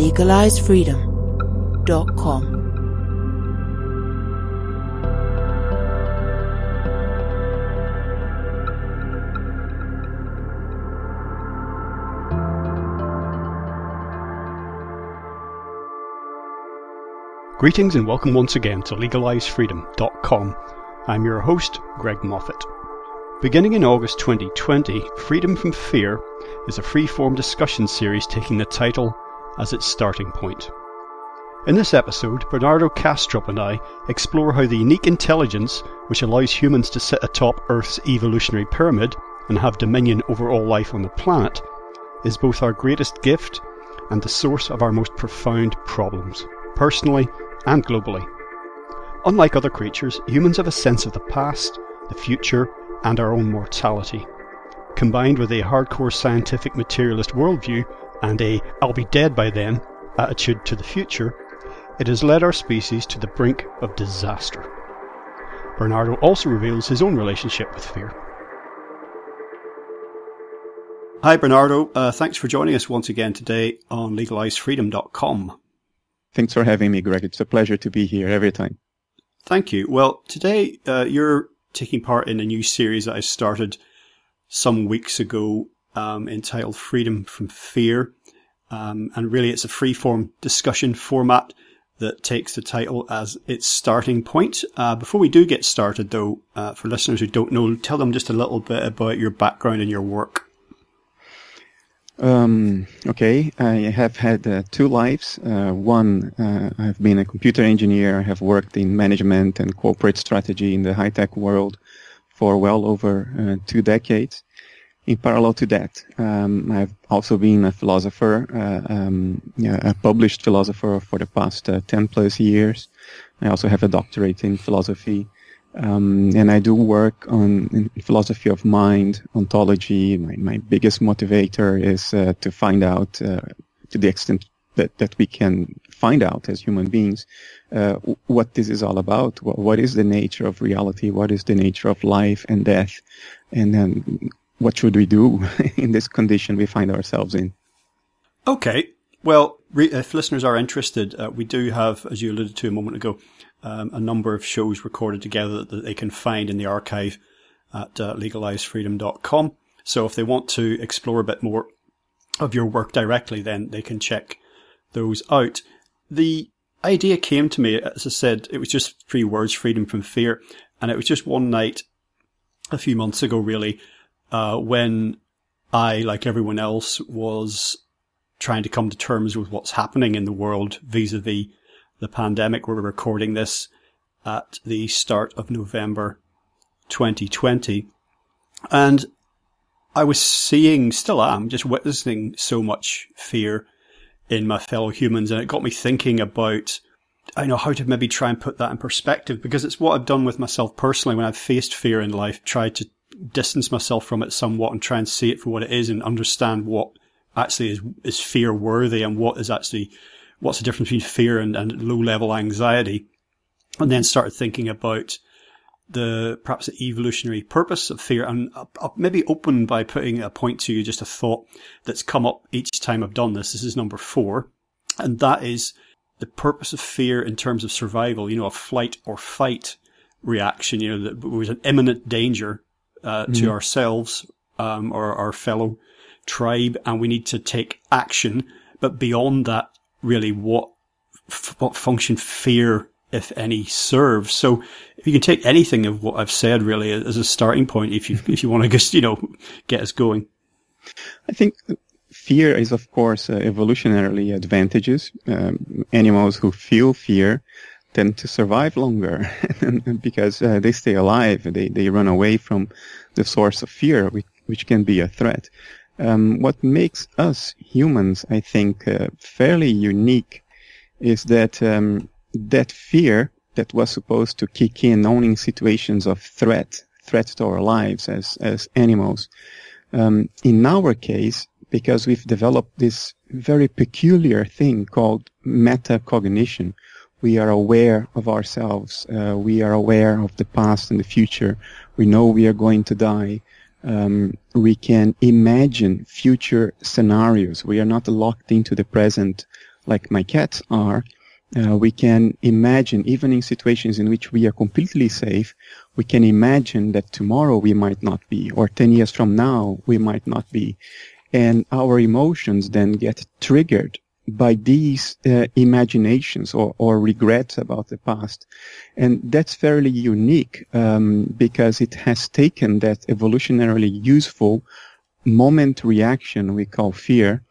LegalizeFreedom.com. Greetings and welcome once again to LegalizeFreedom.com. I'm your host, Greg Moffitt. Beginning in August 2020, Freedom from Fear is a free-form discussion series taking the title as its starting point. In this episode, Bernardo Kastrup and I explore how the unique intelligence which allows humans to sit atop Earth's evolutionary pyramid and have dominion over all life on the planet is both our greatest gift and the source of our most profound problems, personally and globally. Unlike other creatures, humans have a sense of the past, the future, and our own mortality. Combined with a hardcore scientific materialist worldview and a I'll be dead by then attitude to the future, it has led our species to the brink of disaster. Bernardo also reveals his own relationship with fear. Hi, Bernardo. Uh, thanks for joining us once again today on legalizefreedom.com. Thanks for having me, Greg. It's a pleasure to be here every time. Thank you. Well, today uh, you're taking part in a new series that I started some weeks ago um, entitled Freedom from Fear. Um, and really, it's a free form discussion format that takes the title as its starting point. Uh, before we do get started, though, uh, for listeners who don't know, tell them just a little bit about your background and your work. Um, okay, I have had uh, two lives. Uh, one, uh, I've been a computer engineer. I have worked in management and corporate strategy in the high tech world for well over uh, two decades. In parallel to that, um, I've also been a philosopher, uh, um, a published philosopher for the past uh, 10 plus years. I also have a doctorate in philosophy. Um, and I do work on philosophy of mind, ontology. My, my biggest motivator is uh, to find out, uh, to the extent that, that we can find out as human beings, uh, what this is all about. What, what is the nature of reality? What is the nature of life and death? And then what should we do in this condition we find ourselves in? Okay. Well, re- if listeners are interested, uh, we do have, as you alluded to a moment ago, um, a number of shows recorded together that they can find in the archive at uh, legalizefreedom.com. So if they want to explore a bit more of your work directly, then they can check those out. The idea came to me, as I said, it was just three words, freedom from fear. And it was just one night a few months ago, really, uh, when I, like everyone else, was trying to come to terms with what's happening in the world vis-a-vis the pandemic. We're recording this at the start of November 2020. And I was seeing, still am, just witnessing so much fear in my fellow humans. And it got me thinking about, I know how to maybe try and put that in perspective because it's what I've done with myself personally when I've faced fear in life, tried to distance myself from it somewhat and try and see it for what it is and understand what actually is, is fear worthy and what is actually what's the difference between fear and, and low level anxiety, and then started thinking about the perhaps the evolutionary purpose of fear and I'll maybe open by putting a point to you, just a thought that's come up each time I've done this. This is number four. And that is the purpose of fear in terms of survival, you know, a flight or fight reaction, you know, that was an imminent danger uh, mm-hmm. to ourselves um, or our fellow tribe and we need to take action. But beyond that, really what what function fear, if any, serves. So if you can take anything of what I've said really as a starting point, if you if you want to just you know get us going. I think fear is of course uh, evolutionarily advantageous. Um, animals who feel fear tend to survive longer because uh, they stay alive. They they run away from the source of fear, which, which can be a threat. Um, what makes us humans, I think, uh, fairly unique is that um, that fear that was supposed to kick in only in situations of threat, threat to our lives as as animals. Um, in our case, because we've developed this very peculiar thing called metacognition, we are aware of ourselves. Uh, we are aware of the past and the future. We know we are going to die. Um, we can imagine future scenarios. We are not locked into the present like my cats are. Uh, we can imagine, even in situations in which we are completely safe, we can imagine that tomorrow we might not be, or 10 years from now we might not be. And our emotions then get triggered by these uh, imaginations or, or regrets about the past. And that's fairly unique um, because it has taken that evolutionarily useful moment reaction we call fear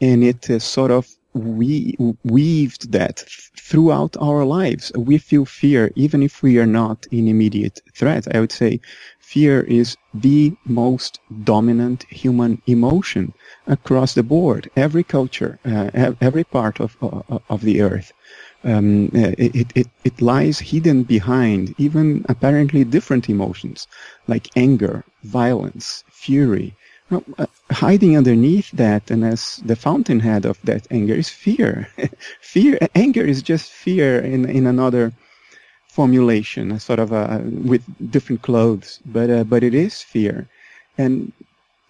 and it uh, sort of we weaved that throughout our lives. We feel fear even if we are not in immediate threat. I would say fear is the most dominant human emotion across the board. Every culture, uh, every part of uh, of the earth. Um, it, it, it lies hidden behind even apparently different emotions like anger, violence, fury, uh, hiding underneath that, and as the fountainhead of that anger is fear. fear, anger is just fear in in another formulation, sort of a, with different clothes, but uh, but it is fear, and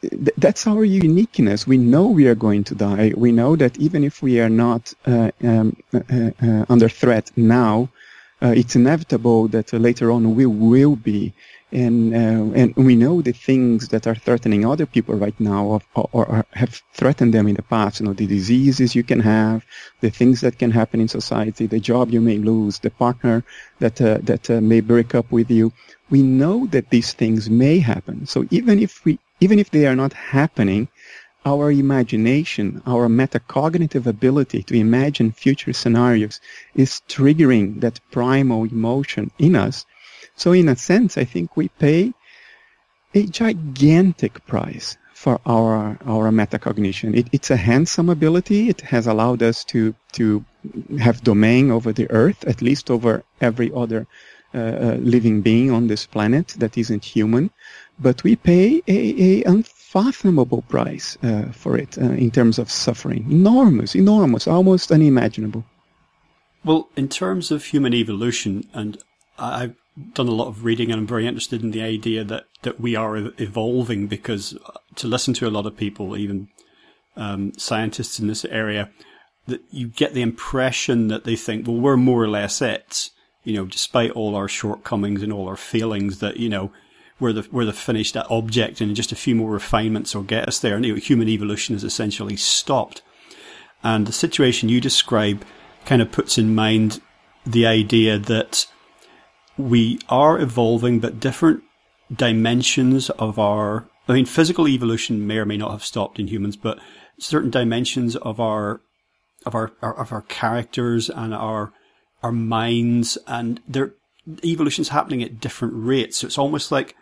th- that's our uniqueness. We know we are going to die. We know that even if we are not uh, um, uh, uh under threat now, uh, it's inevitable that later on we will be and uh, and we know the things that are threatening other people right now or, or, or, have threatened them in the past you know the diseases you can have the things that can happen in society the job you may lose the partner that uh, that uh, may break up with you. We know that these things may happen. So even if we even if they are not happening our imagination, our metacognitive ability to imagine future scenarios is triggering that primal emotion in us so in a sense, I think we pay a gigantic price for our our metacognition. It, it's a handsome ability. It has allowed us to to have domain over the earth, at least over every other uh, uh, living being on this planet that isn't human. But we pay a, a unfathomable price uh, for it uh, in terms of suffering. Enormous, enormous, almost unimaginable. Well, in terms of human evolution, and I've done a lot of reading and I'm very interested in the idea that, that we are evolving because uh, to listen to a lot of people, even um, scientists in this area, that you get the impression that they think, well, we're more or less it, you know, despite all our shortcomings and all our failings that, you know, we're the, we're the finished object and just a few more refinements will get us there. And you know, human evolution is essentially stopped. And the situation you describe kind of puts in mind the idea that we are evolving, but different dimensions of our. I mean, physical evolution may or may not have stopped in humans, but certain dimensions of our of our, of our characters and our our minds and their evolution's happening at different rates. So it's almost like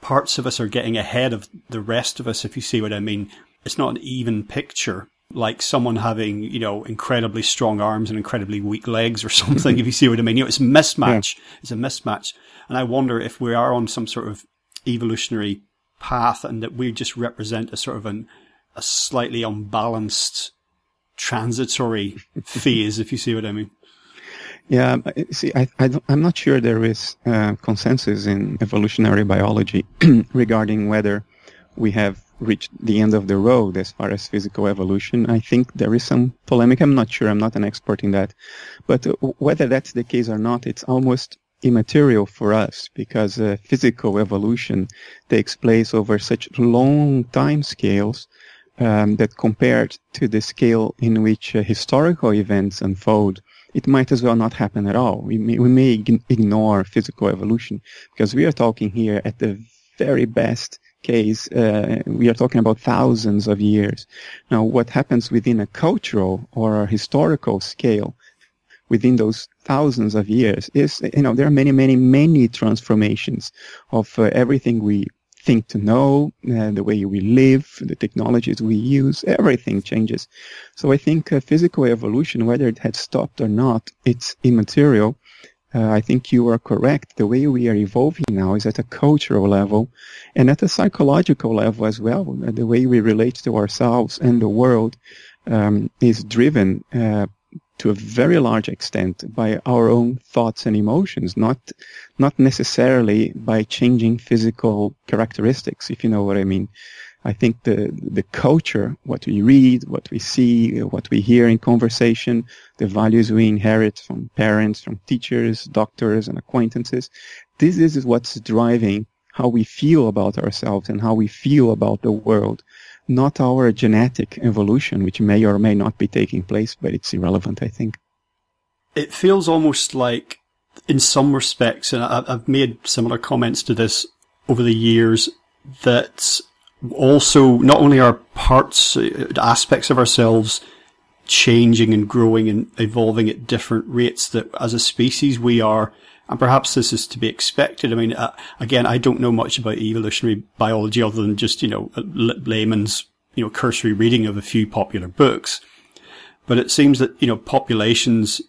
parts of us are getting ahead of the rest of us, if you see what I mean. It's not an even picture like someone having, you know, incredibly strong arms and incredibly weak legs or something, if you see what I mean. You know, it's a mismatch. Yeah. It's a mismatch. And I wonder if we are on some sort of evolutionary path and that we just represent a sort of an, a slightly unbalanced transitory phase, if you see what I mean. Yeah, see, I, I am not sure there is uh, consensus in evolutionary biology regarding whether we have reached the end of the road as far as physical evolution. I think there is some polemic. I'm not sure. I'm not an expert in that. But uh, whether that's the case or not, it's almost immaterial for us because uh, physical evolution takes place over such long time scales um, that compared to the scale in which uh, historical events unfold, it might as well not happen at all. We may, we may ignore physical evolution because we are talking here at the very best case, uh, we are talking about thousands of years. Now, what happens within a cultural or a historical scale within those thousands of years is, you know, there are many, many, many transformations of uh, everything we think to know, uh, the way we live, the technologies we use, everything changes. So I think uh, physical evolution, whether it had stopped or not, it's immaterial. Uh, I think you are correct. The way we are evolving now is at a cultural level and at a psychological level as well. The way we relate to ourselves and the world um, is driven uh, to a very large extent by our own thoughts and emotions, not not necessarily by changing physical characteristics, if you know what I mean. I think the the culture, what we read, what we see, what we hear in conversation, the values we inherit from parents, from teachers, doctors, and acquaintances, this is what's driving how we feel about ourselves and how we feel about the world not our genetic evolution, which may or may not be taking place, but it's irrelevant, I think. It feels almost like, in some respects, and I've made similar comments to this over the years, that also not only are parts, uh, aspects of ourselves changing and growing and evolving at different rates, that as a species we are and perhaps this is to be expected. I mean, uh, again, I don't know much about evolutionary biology other than just, you know, layman's, you know, cursory reading of a few popular books. But it seems that, you know, populations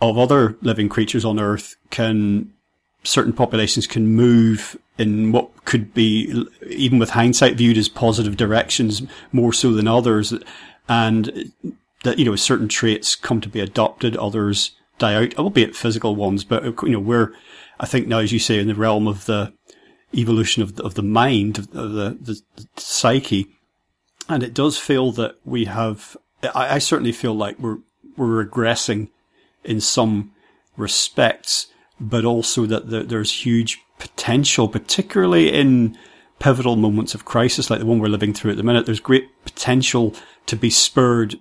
of other living creatures on Earth can, certain populations can move in what could be, even with hindsight viewed as positive directions more so than others. And that, you know, certain traits come to be adopted, others die out, albeit physical ones. But you know, we're I think now, as you say, in the realm of the evolution of the, of the mind, of the, the, the psyche, and it does feel that we have. I, I certainly feel like we're we're regressing in some respects, but also that the, there's huge potential, particularly in pivotal moments of crisis like the one we're living through at the minute. There's great potential to be spurred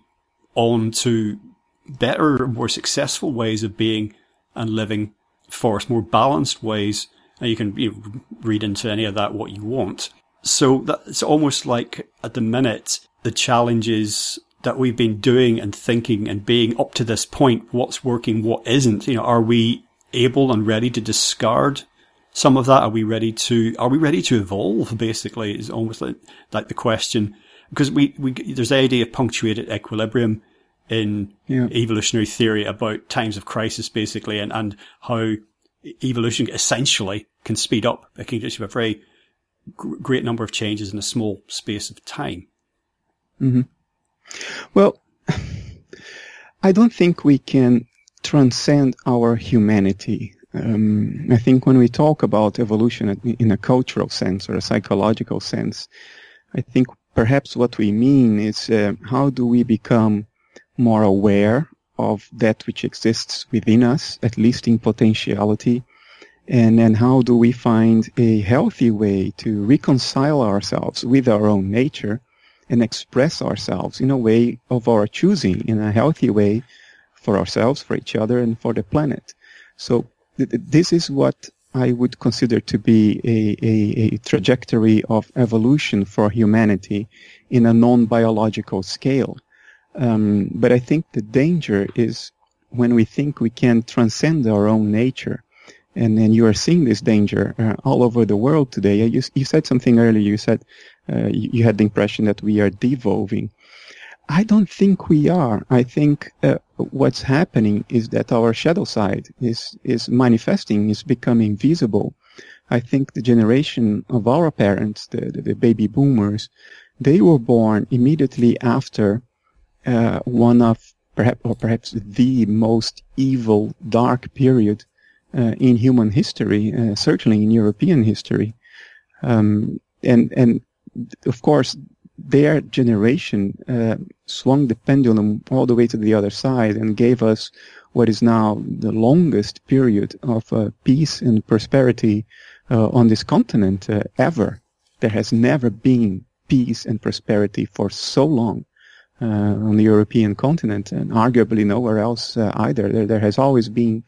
on to better, more successful ways of being and living for us, more balanced ways. And you can you know, read into any of that what you want. So it's almost like at the minute, the challenges that we've been doing and thinking and being up to this point, what's working, what isn't, you know, are we able and ready to discard some of that? Are we ready to, are we ready to evolve? Basically is almost like, like the question because we, we, there's the idea of punctuated equilibrium in yeah. evolutionary theory about times of crisis, basically, and, and how evolution essentially can speed up. It can just have a very great number of changes in a small space of time. Mm-hmm. Well, I don't think we can transcend our humanity. Um, I think when we talk about evolution in a cultural sense or a psychological sense, I think perhaps what we mean is uh, how do we become more aware of that which exists within us, at least in potentiality, and then how do we find a healthy way to reconcile ourselves with our own nature and express ourselves in a way of our choosing, in a healthy way for ourselves, for each other, and for the planet. So th- this is what I would consider to be a, a, a trajectory of evolution for humanity in a non-biological scale. Um, but I think the danger is when we think we can transcend our own nature. And then you are seeing this danger uh, all over the world today. You, you said something earlier. You said uh, you, you, had the impression that we are devolving. I don't think we are. I think uh, what's happening is that our shadow side is is manifesting, is becoming visible. I think the generation of our parents, the, the, the baby boomers, they were born immediately after uh, one of perhaps or perhaps the most evil, dark period uh, in human history, uh, certainly in European history, um, and and of course their generation uh, swung the pendulum all the way to the other side and gave us what is now the longest period of uh, peace and prosperity uh, on this continent ever. There has never been peace and prosperity for so long uh, on the European continent, and arguably nowhere else uh, either. There, there, has always been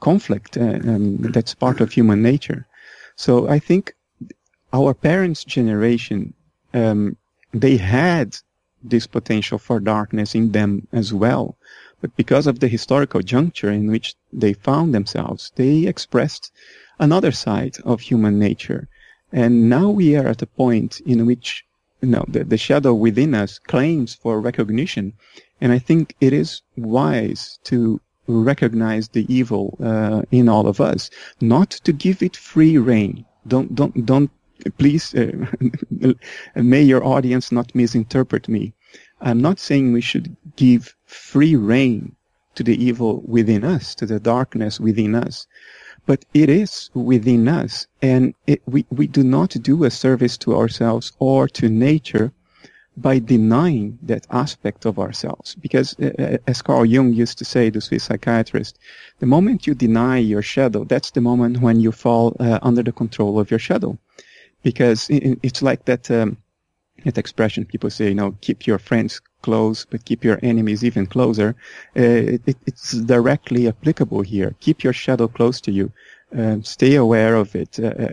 conflict, uh, um, that's part of human nature. So I think our parents' generation, um, they had this potential for darkness in them as well. But because of the historical juncture in which they found themselves, they expressed another side of human nature. And now we are at a point in which you know, the, the shadow within us claims for recognition. And I think it is wise to recognize the evil uh, in all of us, not to give it free rein. Don't, don't, don't, please, uh, may your audience not misinterpret me. I'm not saying we should give free rein to the evil within us, to the darkness within us. But it is within us, and it, we, we do not do a service to ourselves or to nature by denying that aspect of ourselves. Because uh, uh, as Carl Jung used to say, the Swiss psychiatrist, the moment you deny your shadow, that's the moment when you fall uh, under the control of your shadow. Because it's like that, um, that expression people say, you know, keep your friends close, but keep your enemies even closer. Uh, it, it's directly applicable here. Keep your shadow close to you. Um, stay aware of it. Uh, uh,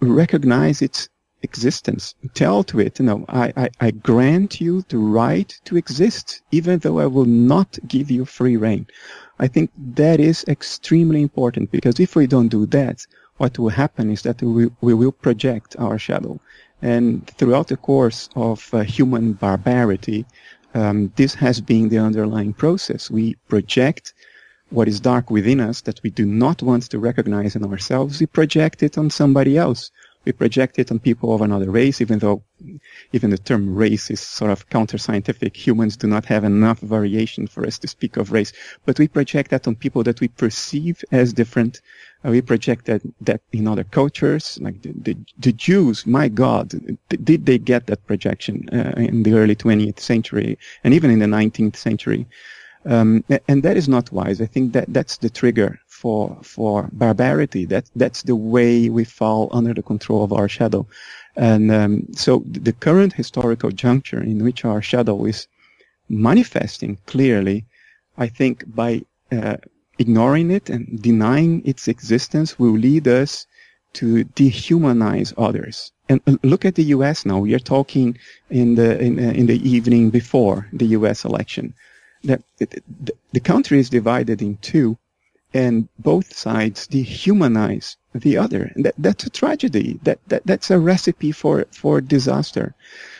recognize its existence. Tell to it, you know, I, I, I grant you the right to exist, even though I will not give you free rein. I think that is extremely important because if we don't do that, what will happen is that we, we will project our shadow. And throughout the course of uh, human barbarity, um, this has been the underlying process. We project what is dark within us that we do not want to recognize in ourselves. We project it on somebody else we project it on people of another race, even though even the term race is sort of counter-scientific. Humans do not have enough variation for us to speak of race, but we project that on people that we perceive as different. We project that, that in other cultures, like the, the, the Jews, my God, did they get that projection uh, in the early 20th century and even in the 19th century? Um, and that is not wise. I think that that's the trigger for for barbarity. That that's the way we fall under the control of our shadow. And um, so the current historical juncture in which our shadow is manifesting clearly, I think by uh, ignoring it and denying its existence will lead us to dehumanize others. And uh, look at the U.S. now. We are talking in the in, uh, in the evening before the U.S. election that the, country is divided in two and both sides dehumanize the other. That, that's a tragedy. That, that, that's a recipe for, for disaster.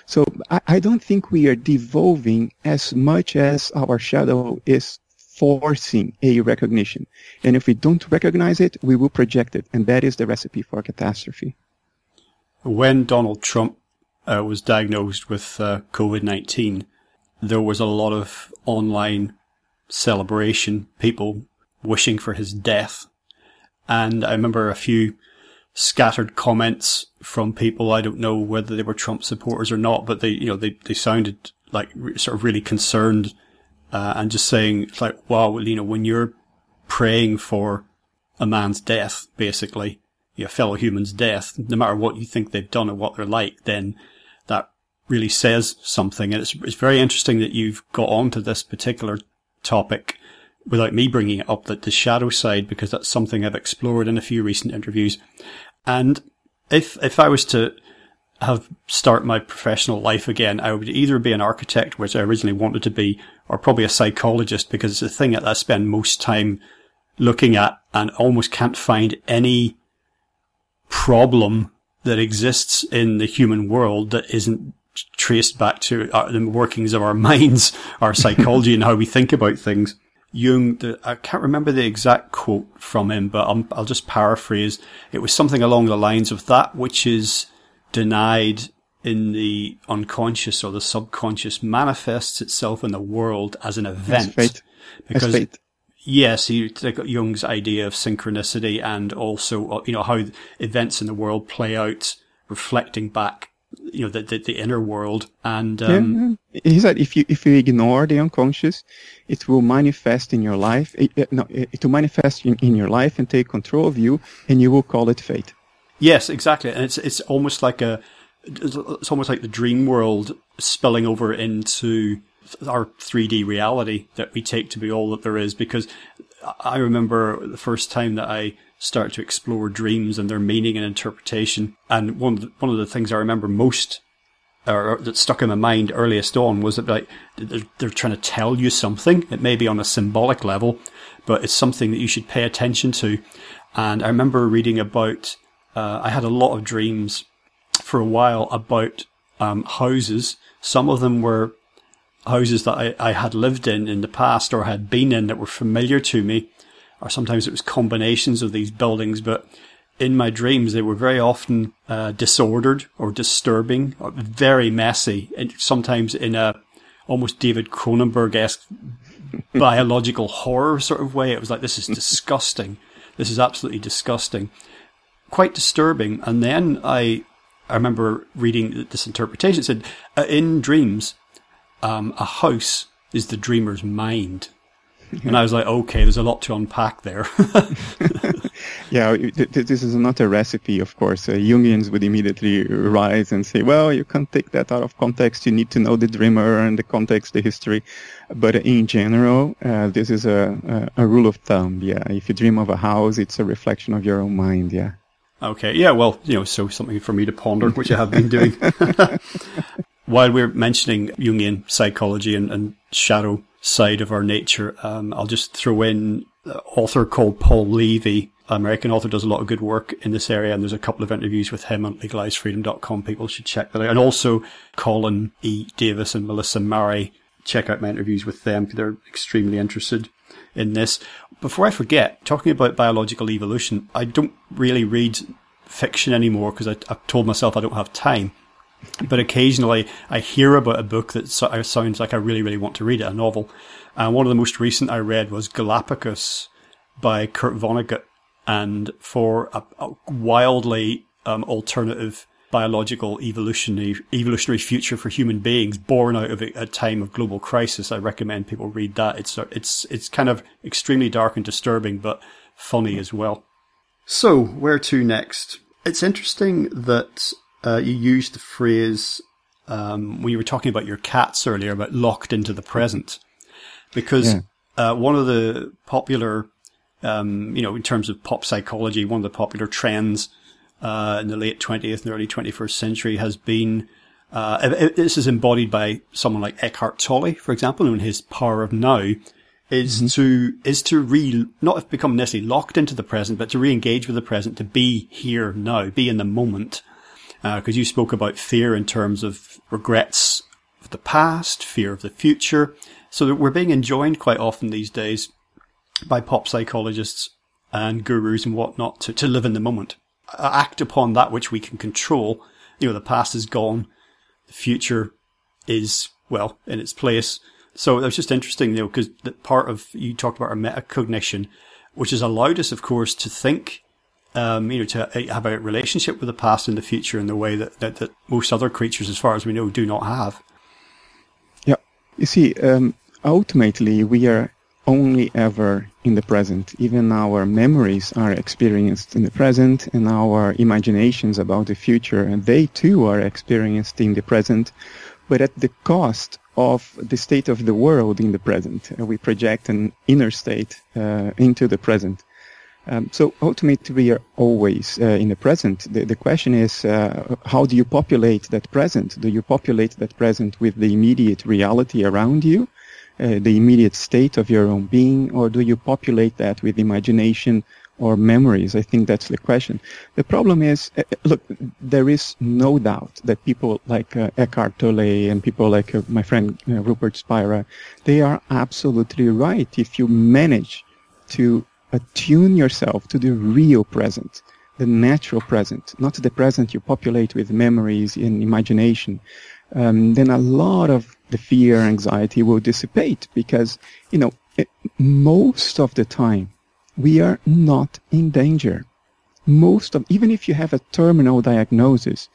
So I, I don't think we are devolving as much as our shadow is forcing a recognition. And if we don't recognize it, we will project it. And that is the recipe for catastrophe. When Donald Trump uh, was diagnosed with uh, COVID 19, there was a lot of online celebration, people wishing for his death. And I remember a few scattered comments from people. I don't know whether they were Trump supporters or not, but they, you know, they, they sounded like sort of really concerned, uh, and just saying it's like, wow, you know, when you're praying for a man's death, basically, your fellow human's death, no matter what you think they've done or what they're like, then that really says something. And it's, it's very interesting that you've got onto this particular topic without me bringing it up, that the shadow side, because that's something I've explored in a few recent interviews. And if, if I was to have start my professional life again, I would either be an architect, which I originally wanted to be, or probably a psychologist, because it's a thing that I spend most time looking at and almost can't find any problem that exists in the human world that isn't traced back to our, the workings of our minds, our psychology, and how we think about things. Jung, the, I can't remember the exact quote from him, but i will just paraphrase. It was something along the lines of that which is denied in the unconscious or the subconscious manifests itself in the world as an event. Fate. Because fate. yes, he took Jung's idea of synchronicity and also uh, you know how events in the world play out, reflecting back you know the, the, the inner world and um, yeah, he said if you if you ignore the unconscious it will manifest in your life it, no, it will manifest in, in your life and take control of you and you will call it fate yes exactly and it's it's almost like a it's almost like the dream world spilling over into our 3D reality that we take to be all that there is because I remember the first time that I start to explore dreams and their meaning and interpretation. And one of the, one of the things I remember most, or that stuck in my mind earliest on, was that like they're, they're trying to tell you something. It may be on a symbolic level, but it's something that you should pay attention to. And I remember reading about. Uh, I had a lot of dreams for a while about um, houses. Some of them were houses that I, I had lived in in the past or had been in that were familiar to me, or sometimes it was combinations of these buildings, but in my dreams they were very often uh, disordered or disturbing, or very messy, and sometimes in a almost David Cronenberg esque biological horror sort of way. It was like, this is disgusting. This is absolutely disgusting. Quite disturbing. And then I, I remember reading this interpretation. It said, uh, in dreams, um, a house is the dreamer's mind. And I was like, okay, there's a lot to unpack there. yeah, this is not a recipe, of course. Uh, Jungians would immediately rise and say, well, you can't take that out of context. You need to know the dreamer and the context, the history. But in general, uh, this is a, a, a rule of thumb. Yeah, if you dream of a house, it's a reflection of your own mind. Yeah. Okay. Yeah. Well, you know, so something for me to ponder, which I have been doing. While we're mentioning Jungian psychology and, and shadow side of our nature, um, I'll just throw in an author called Paul Levy, American author, does a lot of good work in this area, and there's a couple of interviews with him on legalizefreedom.com. People should check that out. And also Colin E. Davis and Melissa Murray. Check out my interviews with them. They're extremely interested in this. Before I forget, talking about biological evolution, I don't really read fiction anymore because I, I've told myself I don't have time. But occasionally I hear about a book that sounds like I really, really want to read it, a novel. And one of the most recent I read was Galapagos by Kurt Vonnegut. And for a, a wildly um, alternative biological evolutionary evolutionary future for human beings born out of a, a, time of global crisis. I recommend people read that. It's it's it's kind of extremely dark and disturbing, but funny as well. So where to next? It's interesting that uh, you used the phrase um, when you were talking about your cats earlier about locked into the present, because yeah. uh, one of the popular, um, you know, in terms of pop psychology, one of the popular trends uh, in the late 20th and early 21st century has been. Uh, this is embodied by someone like Eckhart Tolle, for example, in his Power of Now, is mm-hmm. to is to re not become necessarily locked into the present, but to re-engage with the present, to be here now, be in the moment, because uh, you spoke about fear in terms of regrets of the past, fear of the future. So that we're being enjoined quite often these days by pop psychologists and gurus and whatnot to, to live in the moment, act upon that which we can control. You know, the past is gone, the future is well in its place. So it was just interesting, you know, because part of you talked about our metacognition, which has allowed us, of course, to think um, you know, to uh, have a relationship with the past and the future in the way that, that, that most other creatures, as far as we know, do not have. Yeah. You see, um, ultimately, we are only ever in the present. Even our memories are experienced in the present and our imaginations about the future, and they too are experienced in the present, but at the cost of the state of the world in the present. Uh, we project an inner state uh, into the present. Um, so ultimately, we are always uh, in the present. The, the question is, uh, how do you populate that present? Do you populate that present with the immediate reality around you, uh, the immediate state of your own being, or do you populate that with imagination or memories? I think that's the question. The problem is, uh, uh, look, there is no doubt that people like uh, Eckhart Tolle and people like my friend Rupert Spira, they are absolutely right. If you manage to attune yourself to the real present, the natural present, not the present you populate with memories and imagination, um, then a lot of the fear, anxiety will dissipate because, you know, most of the time we are not in danger. Most of, even if you have a terminal diagnosis,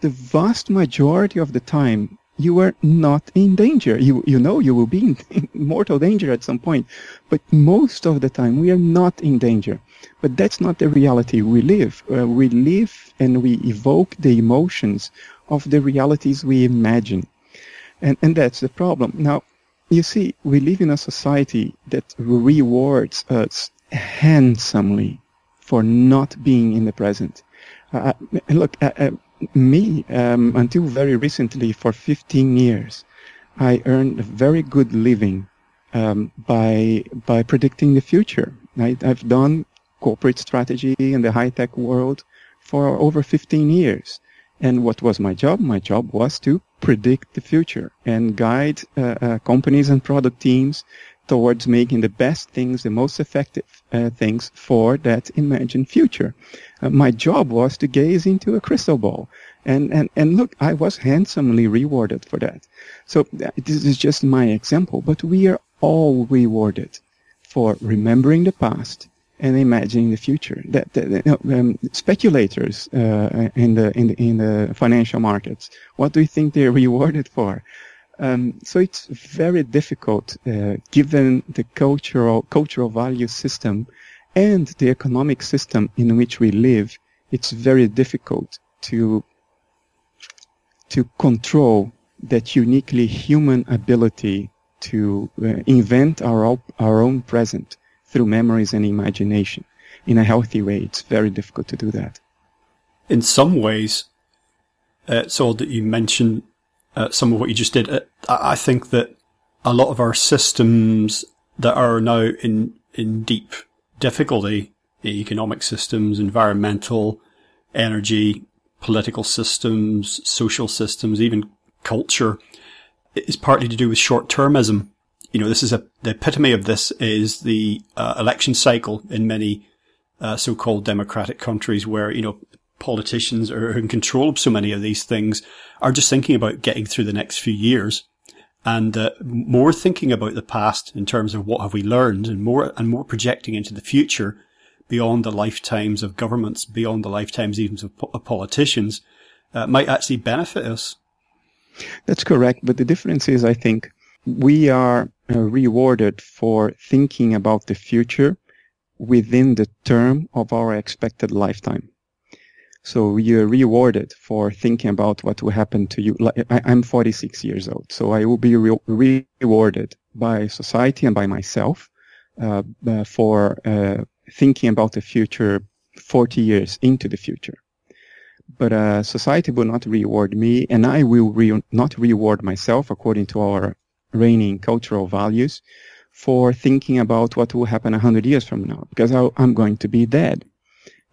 the vast majority of the time you are not in danger. You, you know you will be in, in mortal danger at some point, but most of the time we are not in danger. But that's not the reality we live. Uh, we live and we evoke the emotions of the realities we imagine. And, and that's the problem. Now, you see, we live in a society that rewards us handsomely for not being in the present. Uh, look, uh, uh me, um, until very recently, for 15 years, I earned a very good living um, by by predicting the future. I, I've done corporate strategy in the high tech world for over 15 years, And what was my job? My job was to predict the future and guide uh, uh, companies and product teams towards making the best things, the most effective uh, things for that imagined future. Uh, my job was to gaze into a crystal ball. And, and, and look, I was handsomely rewarded for that. So this is just my example, but we are all rewarded for remembering the past and imagining the future. That, that you know, um, speculators uh, in the in the in the financial markets, what do you think they're rewarded for? Um, so it's very difficult, uh, given the cultural cultural value system and the economic system in which we live. It's very difficult to to control that uniquely human ability to uh, invent our our own present through memories and imagination in a healthy way. It's very difficult to do that. In some ways, uh, so that you mentioned uh, some of what you just did. Uh, I think that a lot of our systems that are now in in deep difficulty, economic systems, environmental, energy, political systems, social systems, even culture, is partly to do with short termism. You know, this is a the epitome of this is the uh, election cycle in many uh, so-called democratic countries, where you know politicians are in control of so many of these things are just thinking about getting through the next few years and uh, more thinking about the past in terms of what have we learned and more and more projecting into the future beyond the lifetimes of governments, beyond the lifetimes even of, po- of politicians, uh, might actually benefit us. That's correct. But the difference is, I think, we are rewarded for thinking about the future within the term of our expected lifetime. So you're rewarded for thinking about what will happen to you. I, am 46 years old, so I will be re- rewarded by society and by myself uh, uh, for uh, thinking about the future 40 years into the future. But uh, society will not reward me, and I will re- not reward myself according to our reigning cultural values for thinking about what will happen 100 years from now, because I'm going to be dead.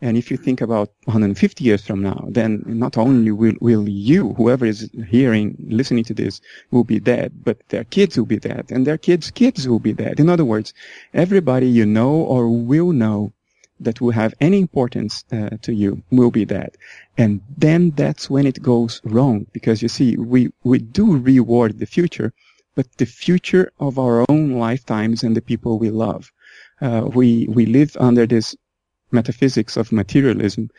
And if you think about 150 years from now, then not only will, will you, whoever is hearing, listening to this, will be dead, but their kids will be dead, and their kids' kids will be dead. In other words, everybody you know or will know that will have any importance uh, to you will be dead. And then that's when it goes wrong, because you see, we, we do reward the future, but the future of our own lifetimes and the people we love. Uh, we, we live under this metaphysics of materialism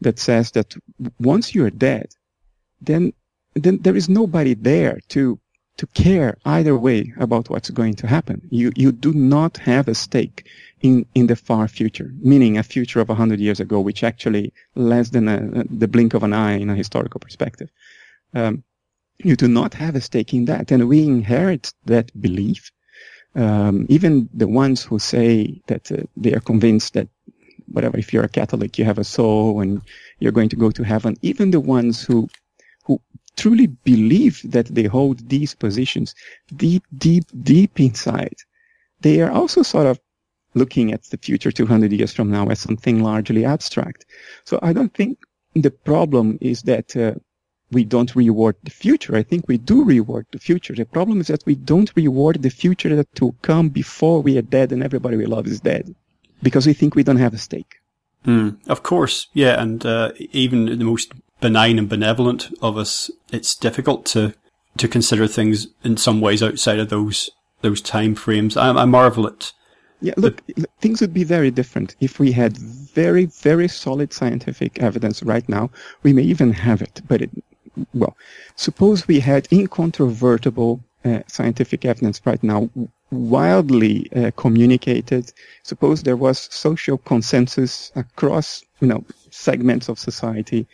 that says that once you're dead, then then there is nobody there to to care either way about what's going to happen. You you do not have a stake in in the far future, meaning a future of a hundred years ago, which actually less than a, the blink of an eye in a historical perspective. Um, you do not have a stake in that, and we inherit that belief. Um, even the ones who say that uh, they are convinced that whatever, if you're a Catholic, you have a soul and you're going to go to heaven. Even the ones who, who truly believe that they hold these positions deep, deep, deep inside, they are also sort of looking at the future 200 years from now as something largely abstract. So I don't think the problem is that uh, we don't reward the future. I think we do reward the future. The problem is that we don't reward the future that will come before we are dead and everybody we love is dead because we think we don't have a stake. Mm, of course, yeah, and uh, even the most benign and benevolent of us, it's difficult to to consider things in some ways outside of those those time frames. I, I marvel at. Yeah, look, the, things would be very different if we had very, very solid scientific evidence right now. We may even have it, but it, well, suppose we had incontrovertible uh, scientific evidence right now wildly uh, communicated. Suppose there was social consensus across, you know, segments of society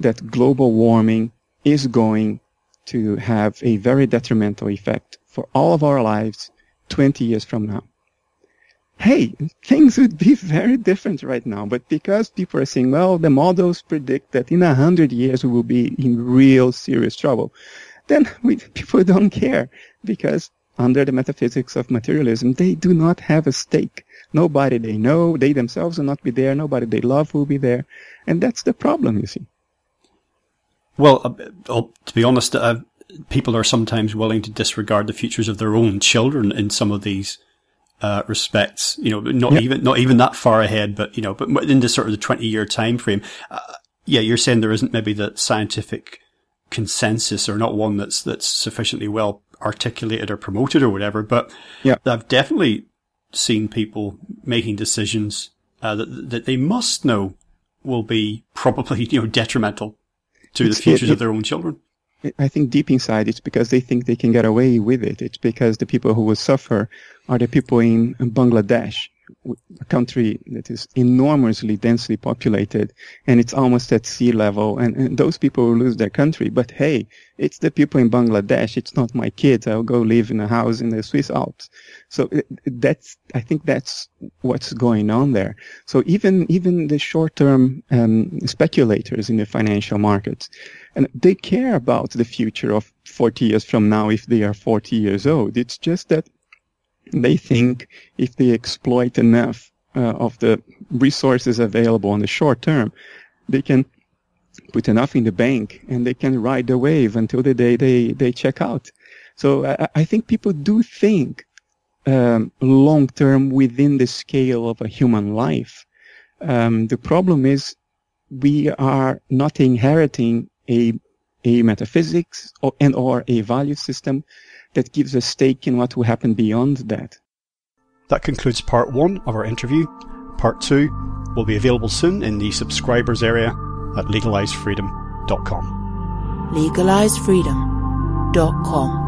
that global warming is going to have a very detrimental effect for all of our lives 20 years from now. Hey, things would be very different right now, but because people are saying, well, the models predict that in a hundred years we will be in real serious trouble, then we, people don't care because under the metaphysics of materialism, they do not have a stake. Nobody they know, they themselves will not be there. Nobody they love will be there. And that's the problem, you see. Well, uh, to be honest, uh, people are sometimes willing to disregard the futures of their own children in some of these uh, respects. You know, not yep. even not even that far ahead, but you know, but in this sort of the twenty year time frame. Uh, yeah, you're saying there isn't maybe the scientific consensus or not one that's that's sufficiently well articulated or promoted or whatever. But yeah, I've definitely seen people making decisions uh, that that they must know will be probably you know detrimental to it's, the futures it, it, of their own children. I think deep inside it's because they think they can get away with it. It's because the people who will suffer are the people in Bangladesh a country that is enormously densely populated and it's almost at sea level and, and, those people will lose their country. But hey, it's the people in Bangladesh. It's not my kids. I'll go live in a house in the Swiss Alps. So uh, that's, I think that's what's going on there. So even, even the short-term um, speculators in the financial markets, and they care about the future of 40 years from now if they are 40 years old. It's just that they think if they exploit enough uh, of the resources available in the short term, they can put enough in the bank and they can ride the wave until the day they, they check out. So I, I think people do think um, long term within the scale of a human life. Um, the problem is we are not inheriting a a metaphysics or, and or a value system that gives a stake in what will happen beyond that. That concludes part one of our interview. Part two will be available soon in the subscribers area at legalisefreedom.com. Legalisefreedom.com